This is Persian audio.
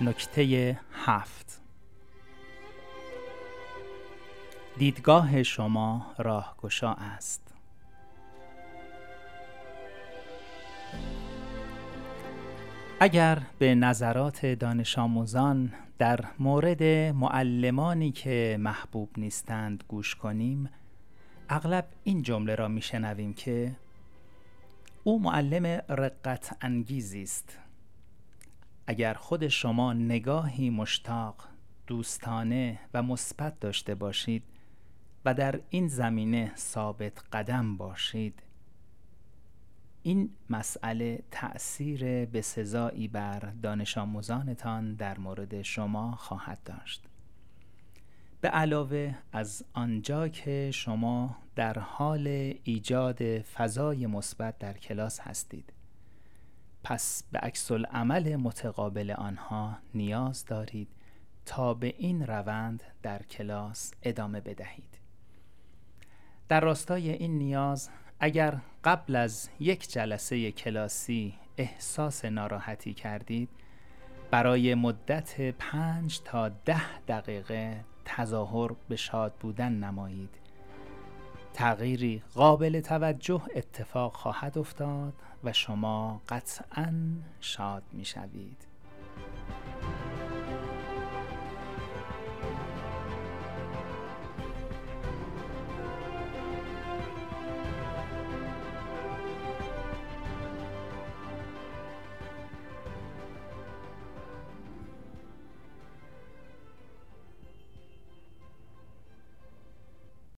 نکته هفت. دیدگاه شما راهگشا است. اگر به نظرات دانش آموزان در مورد معلمانی که محبوب نیستند گوش کنیم اغلب این جمله را میشنویم که او معلم رقت انگیزی است. اگر خود شما نگاهی مشتاق دوستانه و مثبت داشته باشید و در این زمینه ثابت قدم باشید این مسئله تأثیر بسزایی بر دانش آموزانتان در مورد شما خواهد داشت. به علاوه از آنجا که شما در حال ایجاد فضای مثبت در کلاس هستید. پس به عکس عمل متقابل آنها نیاز دارید تا به این روند در کلاس ادامه بدهید. در راستای این نیاز اگر قبل از یک جلسه کلاسی احساس ناراحتی کردید برای مدت پنج تا ده دقیقه تظاهر به شاد بودن نمایید. تغییری قابل توجه اتفاق خواهد افتاد و شما قطعا شاد می شوید